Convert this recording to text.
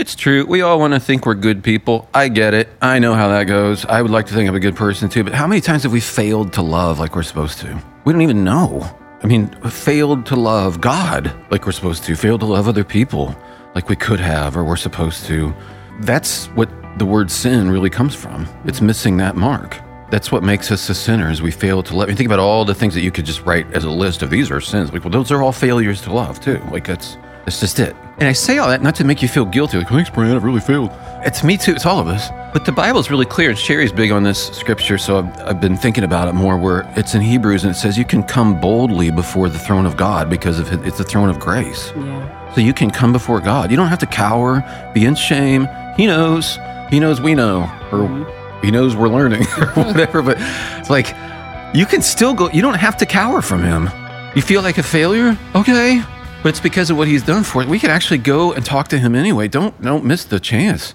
It's true. We all want to think we're good people. I get it. I know how that goes. I would like to think I'm a good person too. But how many times have we failed to love like we're supposed to? We don't even know. I mean, failed to love God like we're supposed to, failed to love other people like we could have or we're supposed to. That's what the word sin really comes from. It's missing that mark. That's what makes us a sinner is we fail to love. Think about all the things that you could just write as a list of these are sins. Like, well, those are all failures to love too. Like that's that's just it. And I say all that not to make you feel guilty. Like, thanks, Brant, I've really failed. It's me too. It's all of us. But the Bible's really clear. And Sherri's big on this scripture, so I've, I've been thinking about it more. Where it's in Hebrews and it says you can come boldly before the throne of God because of it, it's the throne of grace. Yeah. So you can come before God. You don't have to cower, be in shame. He knows. He knows we know, or mm-hmm. he knows we're learning, or whatever. But it's like you can still go. You don't have to cower from him. You feel like a failure, okay? But it's because of what he's done for us. We can actually go and talk to him anyway. Don't don't miss the chance.